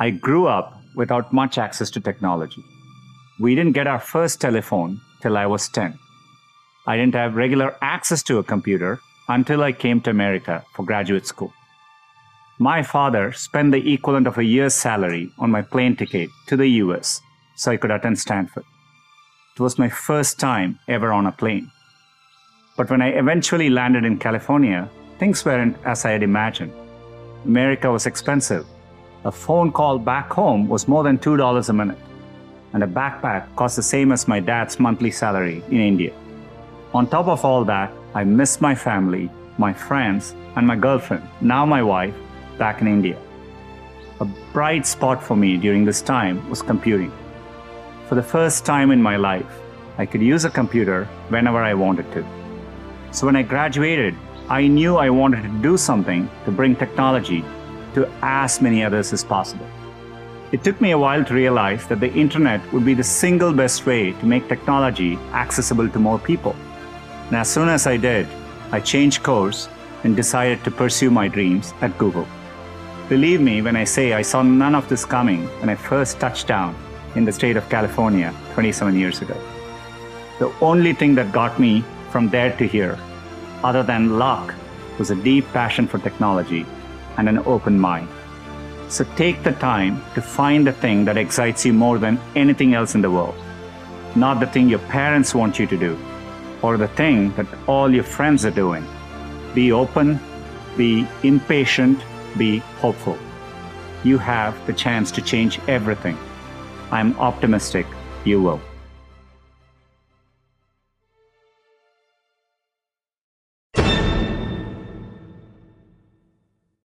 I grew up without much access to technology. We didn't get our first telephone till I was 10. I didn't have regular access to a computer until I came to America for graduate school. My father spent the equivalent of a year's salary on my plane ticket to the US so I could attend Stanford. It was my first time ever on a plane. But when I eventually landed in California, things weren't as I had imagined. America was expensive. A phone call back home was more than $2 a minute, and a backpack cost the same as my dad's monthly salary in India. On top of all that, I missed my family, my friends, and my girlfriend, now my wife, back in India. A bright spot for me during this time was computing. For the first time in my life, I could use a computer whenever I wanted to. So when I graduated, I knew I wanted to do something to bring technology to as many others as possible. It took me a while to realize that the internet would be the single best way to make technology accessible to more people. And as soon as I did, I changed course and decided to pursue my dreams at Google. Believe me when I say I saw none of this coming when I first touched down in the state of California 27 years ago. The only thing that got me from there to here, other than luck, was a deep passion for technology and an open mind. So take the time to find the thing that excites you more than anything else in the world. Not the thing your parents want you to do, or the thing that all your friends are doing. Be open, be impatient, be hopeful. You have the chance to change everything. I'm optimistic you will.